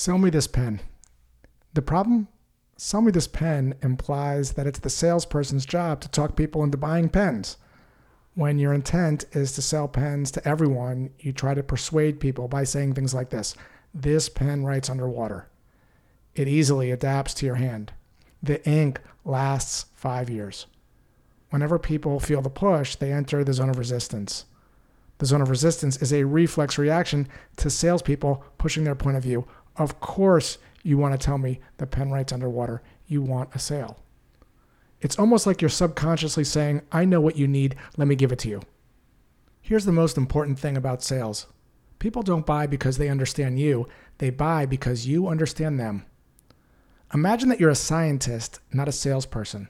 Sell me this pen. The problem? Sell me this pen implies that it's the salesperson's job to talk people into buying pens. When your intent is to sell pens to everyone, you try to persuade people by saying things like this This pen writes underwater. It easily adapts to your hand. The ink lasts five years. Whenever people feel the push, they enter the zone of resistance. The zone of resistance is a reflex reaction to salespeople pushing their point of view. Of course, you want to tell me the pen writes underwater. You want a sale. It's almost like you're subconsciously saying, I know what you need, let me give it to you. Here's the most important thing about sales people don't buy because they understand you, they buy because you understand them. Imagine that you're a scientist, not a salesperson.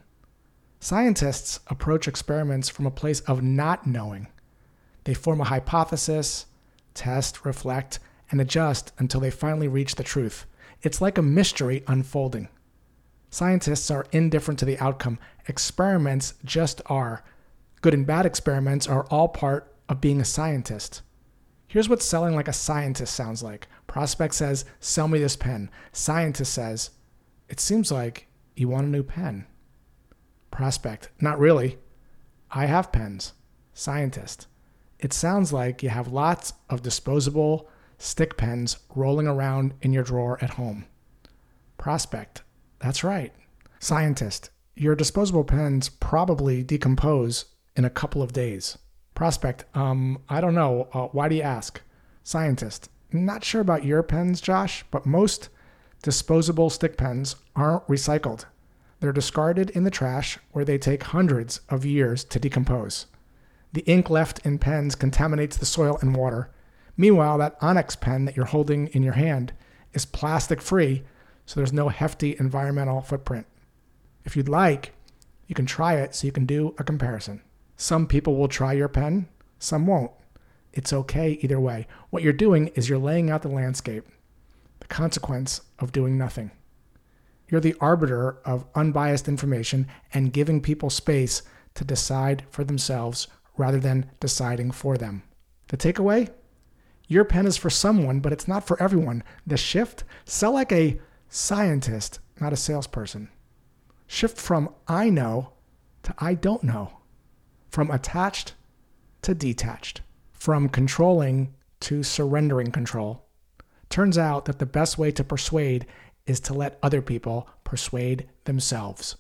Scientists approach experiments from a place of not knowing. They form a hypothesis, test, reflect, and adjust until they finally reach the truth. It's like a mystery unfolding. Scientists are indifferent to the outcome. Experiments just are. Good and bad experiments are all part of being a scientist. Here's what selling like a scientist sounds like. Prospect says, Sell me this pen. Scientist says, It seems like you want a new pen. Prospect, Not really. I have pens. Scientist, It sounds like you have lots of disposable stick pens rolling around in your drawer at home. Prospect, That's right. Scientist, Your disposable pens probably decompose in a couple of days. Prospect, um, I don't know. Uh, why do you ask? Scientist, not sure about your pens, Josh, but most disposable stick pens aren't recycled. They're discarded in the trash where they take hundreds of years to decompose. The ink left in pens contaminates the soil and water. Meanwhile, that Onyx pen that you're holding in your hand is plastic free, so there's no hefty environmental footprint. If you'd like, you can try it so you can do a comparison. Some people will try your pen, some won't. It's okay either way. What you're doing is you're laying out the landscape, the consequence of doing nothing. You're the arbiter of unbiased information and giving people space to decide for themselves rather than deciding for them. The takeaway? Your pen is for someone, but it's not for everyone. The shift? Sell like a scientist, not a salesperson. Shift from I know to I don't know. From attached to detached. From controlling to surrendering control. Turns out that the best way to persuade is to let other people persuade themselves.